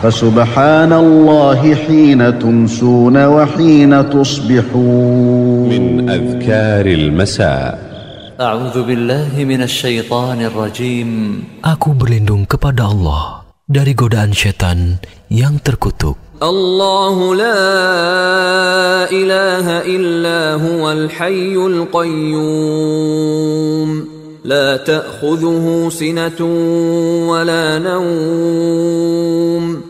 فسبحان الله حين تمسون وحين تصبحون. من أذكار المساء. أعوذ بالله من الشيطان الرجيم. Aku berlindung kepada Allah dari godaan setan yang terkutuk. الله لا إله إلا هو الحي القيوم لا تأخذه سنة ولا نوم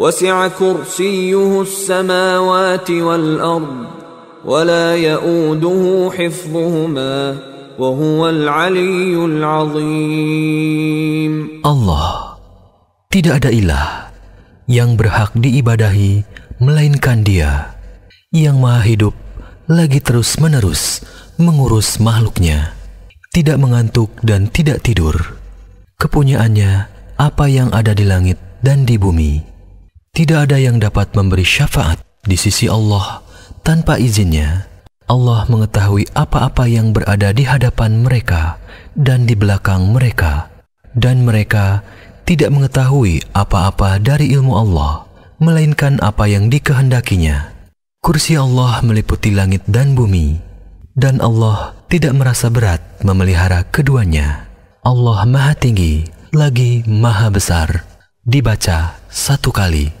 وسع كرسيه السماوات والأرض ولا يؤوده حفظهما وهو العلي العظيم Allah tidak ada ilah yang berhak diibadahi melainkan Dia yang Maha Hidup lagi terus-menerus mengurus makhluknya, tidak mengantuk dan tidak tidur. Kepunyaannya apa yang ada di langit dan di bumi. Tidak ada yang dapat memberi syafaat di sisi Allah tanpa izinnya. Allah mengetahui apa-apa yang berada di hadapan mereka dan di belakang mereka, dan mereka tidak mengetahui apa-apa dari ilmu Allah, melainkan apa yang dikehendakinya. Kursi Allah meliputi langit dan bumi, dan Allah tidak merasa berat memelihara keduanya. Allah Maha Tinggi lagi Maha Besar. Dibaca satu kali.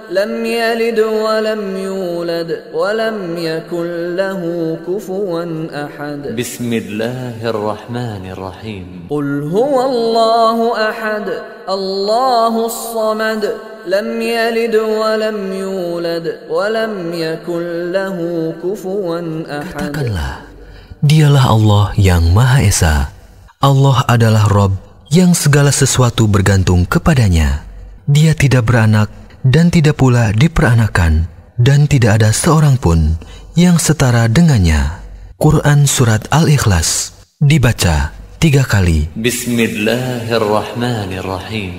لم يلد ولم يولد ولم يكن له كفوا أحد بسم الله الرحمن الرحيم قل هو الله أحد الله الصمد لم يلد ولم يولد ولم يكن له كفوا أحد Katakanlah, dialah Allah yang Maha Esa. Allah adalah Rob yang segala sesuatu bergantung kepadanya. Dia tidak beranak dan tidak pula diperanakan dan tidak ada seorang pun yang setara dengannya. Quran Surat Al-Ikhlas dibaca tiga kali. Bismillahirrahmanirrahim.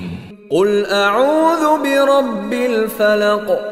Qul a'udhu birabbil falaq.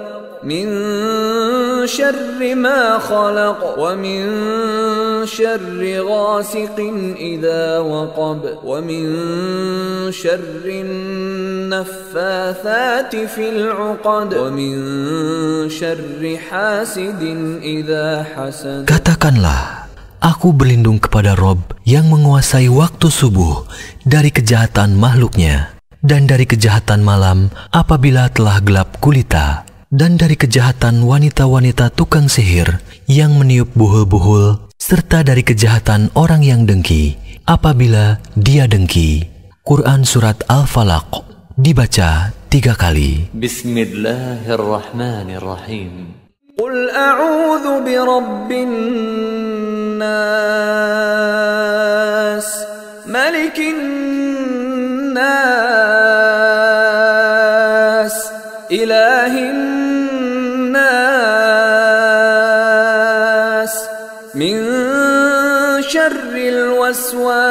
من شر ما خلق ومن شر غاسق إذا وقب ومن شر النفاثات في العقد ومن شر حاسد إذا حسد Katakanlah, aku berlindung kepada Rob yang menguasai waktu subuh dari kejahatan makhluknya, dan dari kejahatan malam apabila telah gelap gulita, dan dari kejahatan wanita-wanita tukang sihir yang meniup buhul-buhul, serta dari kejahatan orang yang dengki apabila dia dengki. Quran Surat Al-Falaq dibaca tiga kali. Bismillahirrahmanirrahim. Qul a'udhu bi rabbin nas, malikin nas,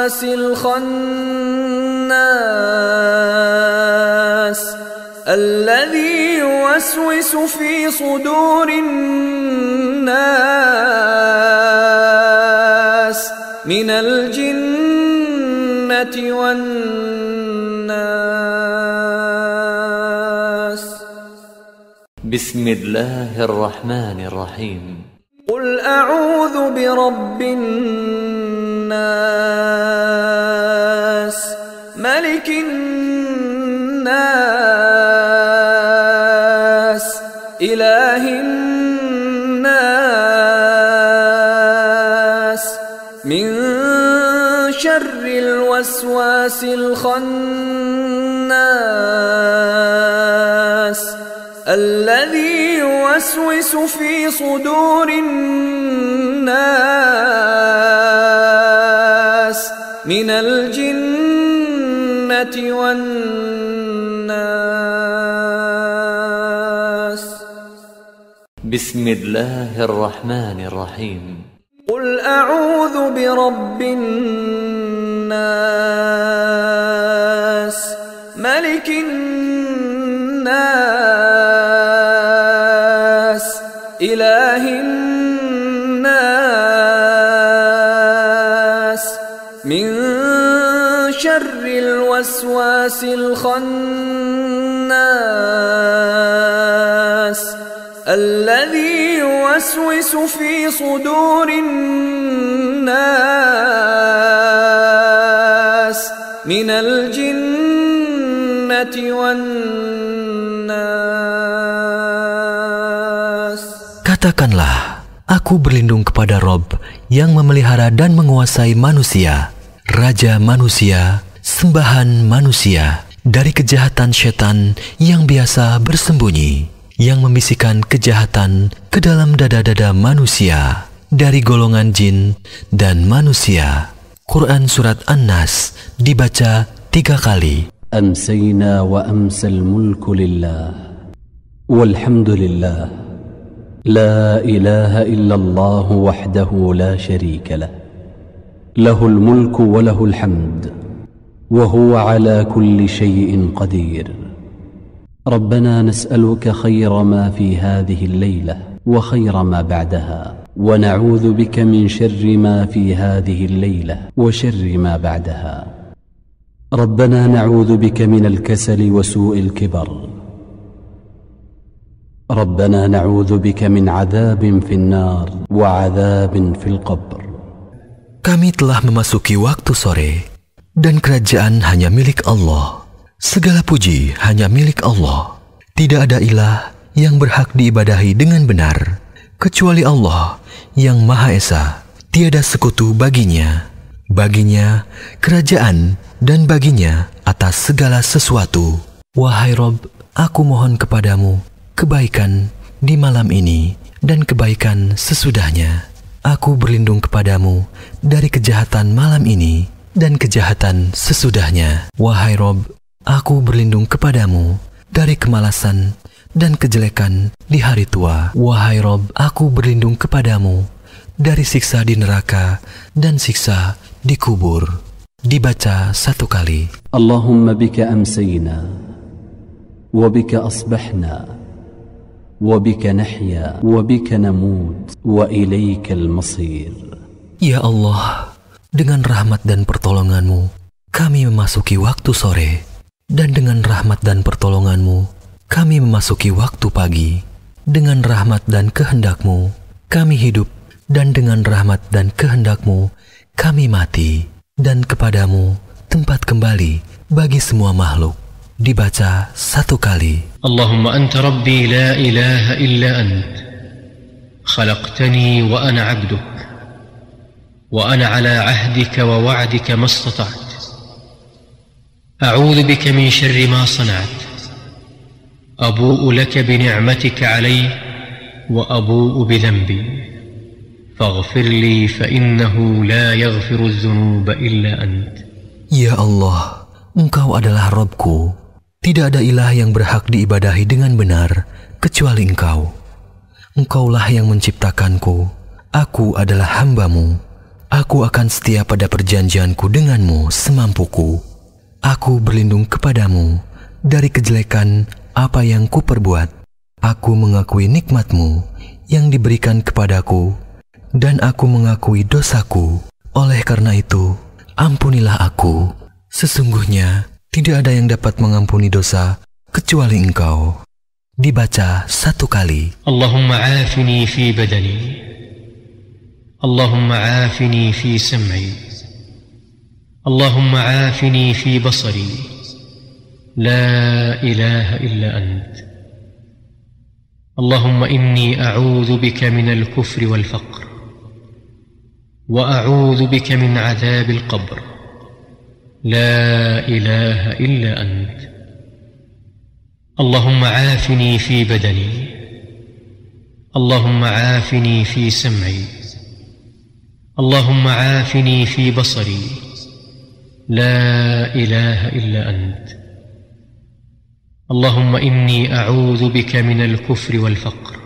الوسواس الخناس الذي يوسوس في صدور الناس من الجنة والناس. بسم الله الرحمن الرحيم. قل أعوذ برب الناس ملك الناس إله الناس. من شر الوسواس الخناس الذي يوسوس في صدور الناس. الجنة والناس. بسم الله الرحمن الرحيم. قل أعوذ برب الناس. ملك الناس. إله الناس. الوسواس الخناس الذي يوسوس في صدور الناس من الجنة والناس Katakanlah, aku berlindung kepada Rob yang memelihara dan menguasai manusia, Raja manusia, sembahan manusia dari kejahatan setan yang biasa bersembunyi, yang membisikkan kejahatan ke dalam dada-dada manusia dari golongan jin dan manusia. Quran Surat An-Nas dibaca tiga kali. Amsayna wa amsal mulku lillah Walhamdulillah La ilaha illallah wahdahu la لا شريك Mulku له Hamd وهو على كل شيء قدير. ربنا نسألك خير ما في هذه الليلة وخير ما بعدها ونعوذ بك من شر ما في هذه الليلة وشر ما بعدها. ربنا نعوذ بك من الكسل وسوء الكبر. ربنا نعوذ بك من عذاب في النار وعذاب في القبر. Kami telah memasuki waktu sore, dan kerajaan hanya milik Allah. Segala puji hanya milik Allah. Tidak ada ilah yang berhak diibadahi dengan benar, kecuali Allah yang Maha Esa. Tiada sekutu baginya. Baginya kerajaan dan baginya atas segala sesuatu. Wahai Rob, aku mohon kepadamu kebaikan di malam ini dan kebaikan sesudahnya. Aku berlindung kepadamu dari kejahatan malam ini dan kejahatan sesudahnya. Wahai Rob, aku berlindung kepadamu dari kemalasan dan kejelekan di hari tua. Wahai Rob, aku berlindung kepadamu dari siksa di neraka dan siksa di kubur. Dibaca satu kali. اللهم بك أمسينا وبك أصبحنا وبك نحيا وبك نموت وإليك المصير Ya Allah, Dengan rahmat dan pertolonganmu, kami memasuki waktu sore. Dan dengan rahmat dan pertolonganmu, kami memasuki waktu pagi. Dengan rahmat dan kehendakmu, kami hidup. Dan dengan rahmat dan kehendakmu, kami mati. Dan kepadamu, tempat kembali bagi semua makhluk. Dibaca satu kali. Allahumma anta rabbi la ilaha illa ant. Khalaqtani wa ana abduk. وانا على عهدك ووعدك ما استطعت اعوذ بك من شر ما صنعت ابوء لك بنعمتك علي وابوء بذنبي فاغفر لي فانه لا يغفر الذنوب الا انت Ya Allah, Engkau adalah Robku. Tidak ada ilah yang berhak diibadahi dengan benar kecuali Engkau. Engkaulah yang menciptakanku. Aku adalah hambamu. Aku akan setia pada perjanjianku denganmu semampuku. Aku berlindung kepadamu dari kejelekan apa yang kuperbuat. Aku mengakui nikmatmu yang diberikan kepadaku, dan aku mengakui dosaku. Oleh karena itu, ampunilah aku. Sesungguhnya, tidak ada yang dapat mengampuni dosa kecuali engkau. Dibaca satu kali. Allahumma afini fi badani اللهم عافني في سمعي. اللهم عافني في بصري. لا إله إلا أنت. اللهم إني أعوذ بك من الكفر والفقر. وأعوذ بك من عذاب القبر. لا إله إلا أنت. اللهم عافني في بدني. اللهم عافني في سمعي. اللهم عافني في بصري. لا إله إلا أنت. اللهم إني أعوذ بك من الكفر والفقر.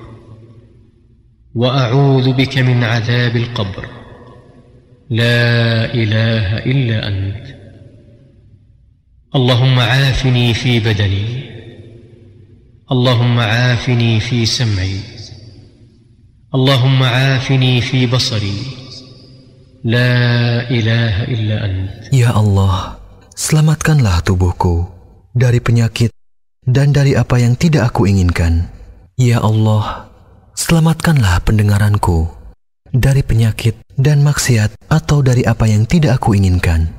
وأعوذ بك من عذاب القبر. لا إله إلا أنت. اللهم عافني في بدني. اللهم عافني في سمعي. اللهم عافني في بصري. La ilaha illa ant. Ya Allah, selamatkanlah tubuhku dari penyakit dan dari apa yang tidak aku inginkan. Ya Allah, selamatkanlah pendengaranku dari penyakit dan maksiat atau dari apa yang tidak aku inginkan.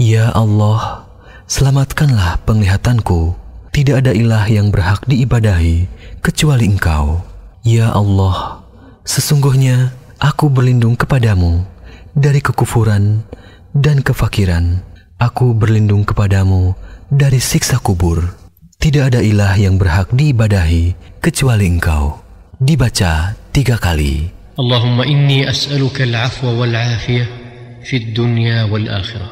Ya Allah, selamatkanlah penglihatanku. Tidak ada ilah yang berhak diibadahi kecuali Engkau. Ya Allah, sesungguhnya aku berlindung kepadamu dari kekufuran dan kefakiran. Aku berlindung kepadamu dari siksa kubur. Tidak ada ilah yang berhak diibadahi kecuali Engkau. Dibaca tiga kali. اللهم اني اسالك العفو والعافيه في الدنيا والاخره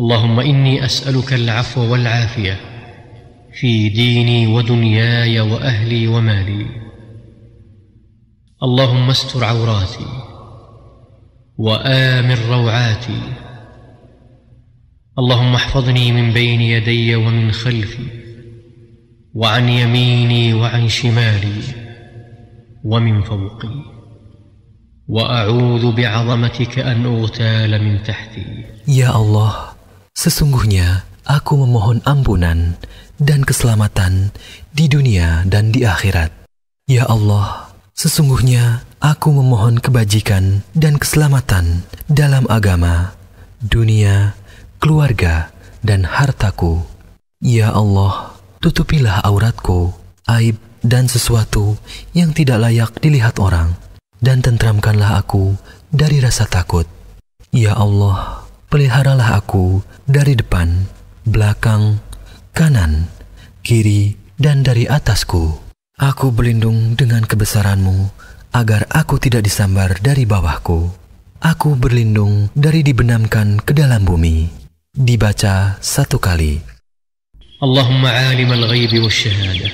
اللهم اني اسالك العفو والعافيه في ديني ودنياي واهلي ومالي اللهم استر عوراتي وامن روعاتي اللهم احفظني من بين يدي ومن خلفي وعن يميني وعن شمالي ومن فوقي. وأعوذ بعظمتك أن أغتال من تحتي. Ya Allah, sesungguhnya aku memohon ampunan dan keselamatan di dunia dan di akhirat. Ya Allah, sesungguhnya aku memohon kebajikan dan keselamatan dalam agama, dunia, keluarga, dan hartaku. Ya Allah, tutupilah auratku, aib dan sesuatu yang tidak layak dilihat orang, dan tentramkanlah aku dari rasa takut. Ya Allah, peliharalah aku dari depan, belakang, kanan, kiri, dan dari atasku. Aku berlindung dengan kebesaranmu agar aku tidak disambar dari bawahku. Aku berlindung dari dibenamkan ke dalam bumi. Dibaca satu kali. اللهم عالم الغيب والشهاده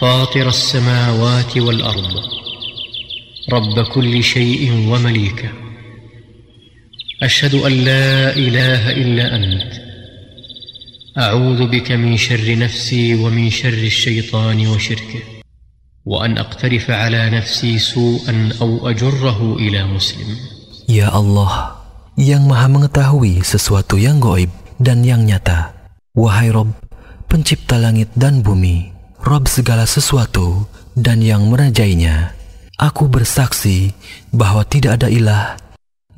فاطر السماوات والارض رب كل شيء ومليكه اشهد ان لا اله الا انت اعوذ بك من شر نفسي ومن شر الشيطان وشركه وان اقترف على نفسي سوءا او اجره الى مسلم Ya Allah, yang maha mengetahui sesuatu yang goib dan yang nyata. Wahai Rob, pencipta langit dan bumi, Rob segala sesuatu dan yang merajainya. Aku bersaksi bahwa tidak ada ilah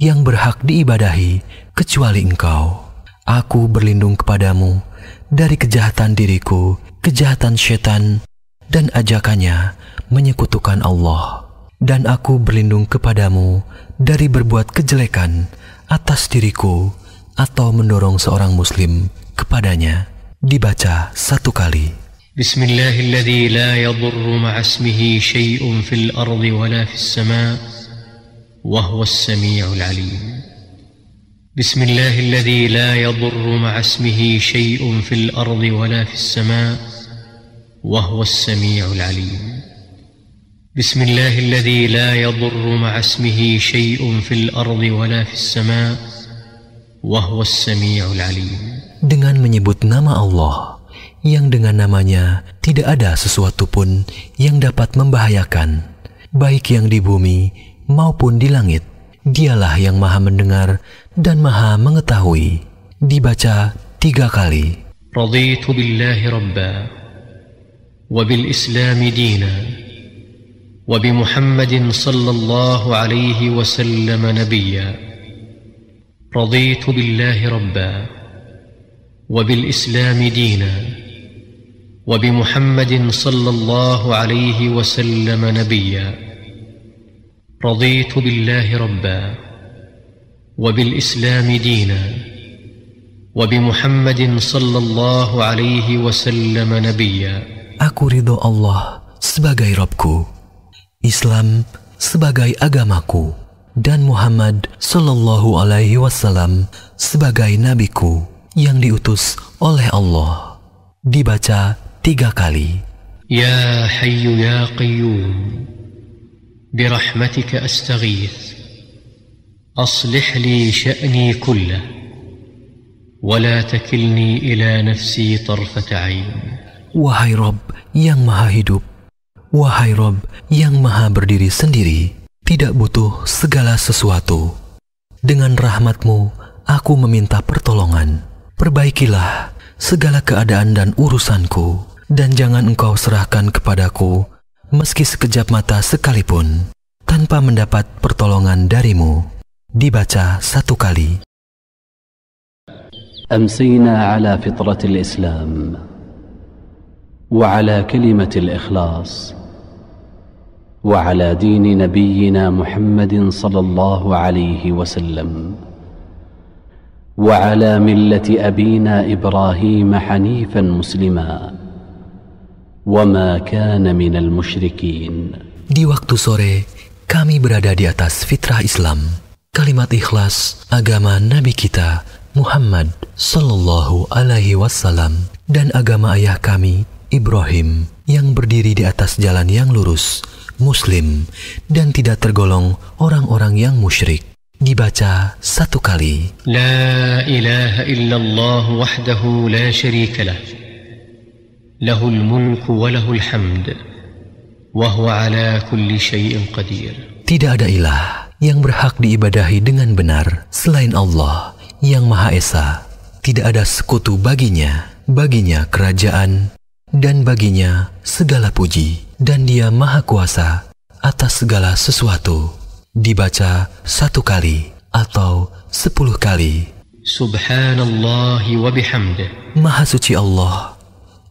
yang berhak diibadahi kecuali engkau. Aku berlindung kepadamu dari kejahatan diriku, kejahatan setan, dan ajakannya menyekutukan Allah. Dan aku berlindung kepadamu dari berbuat kejelekan atas diriku atau mendorong seorang muslim kepadanya. Dibaca satu kali. Bismillahilladzi la fil sama' بسم الله الذي لا يضر مع اسمه شيء في الارض ولا في السماء وهو السميع العليم بسم الله الذي لا يضر مع اسمه شيء في الارض ولا في السماء وهو السميع العليم dengan menyebut nama Allah yang dengan namanya tidak ada sesuatu pun yang dapat membahayakan baik yang di bumi maupun di langit dialah yang maha mendengar dan maha mengetahui dibaca tiga kali رضيت بالله ربا وبالاسلام دينا وبمحمد صلى الله عليه وسلم نبيا رضيت بالله ربا وبالاسلام دينا وبمحمد صلى الله عليه وسلم نبيا رضيت بالله ربا وبالاسلام دينا وبمحمد صلى الله عليه وسلم نبيا Aku ridho Allah sebagai Robku, Islam sebagai agamaku, dan Muhammad Sallallahu Alaihi Wasallam sebagai nabiku yang diutus oleh Allah. Dibaca tiga kali. يا حي يا قيوم برحمتك استغيث اصلح لي شاني كله ولا تكلني الى نفسي طرفه عين Wahai Rob yang maha hidup, wahai Rob yang maha berdiri sendiri, tidak butuh segala sesuatu. Dengan rahmatmu, aku meminta pertolongan. Perbaikilah segala keadaan dan urusanku, dan jangan engkau serahkan kepadaku meski sekejap mata sekalipun, tanpa mendapat pertolongan darimu. Dibaca satu kali. امسينا على فطره الاسلام وعلى كلمه الاخلاص وعلى دين نبينا محمد صلى الله عليه وسلم وعلى مله ابينا ابراهيم حنيفا مسلما وما كان من المشركين Di waktu sore, kami berada di atas fitrah Islam. Kalimat ikhlas agama Nabi kita Muhammad Sallallahu Alaihi Wasallam dan agama ayah kami Ibrahim yang berdiri di atas jalan yang lurus, Muslim dan tidak tergolong orang-orang yang musyrik. Dibaca satu kali. لا اله الا الله وحده لا شريك له له الملك وله الحمد وهو على كل شيء قدير Tidak ada ilah yang berhak diibadahi dengan benar selain Allah yang Maha Esa. Tidak ada sekutu baginya, baginya kerajaan, dan baginya segala puji. Dan dia Maha Kuasa atas segala sesuatu. Dibaca satu kali atau sepuluh kali. سبحان الله وبحمده Maha suci Allah,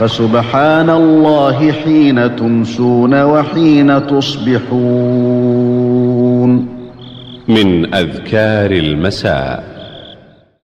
فسبحان الله حين تمسون وحين تصبحون. من أذكار المساء.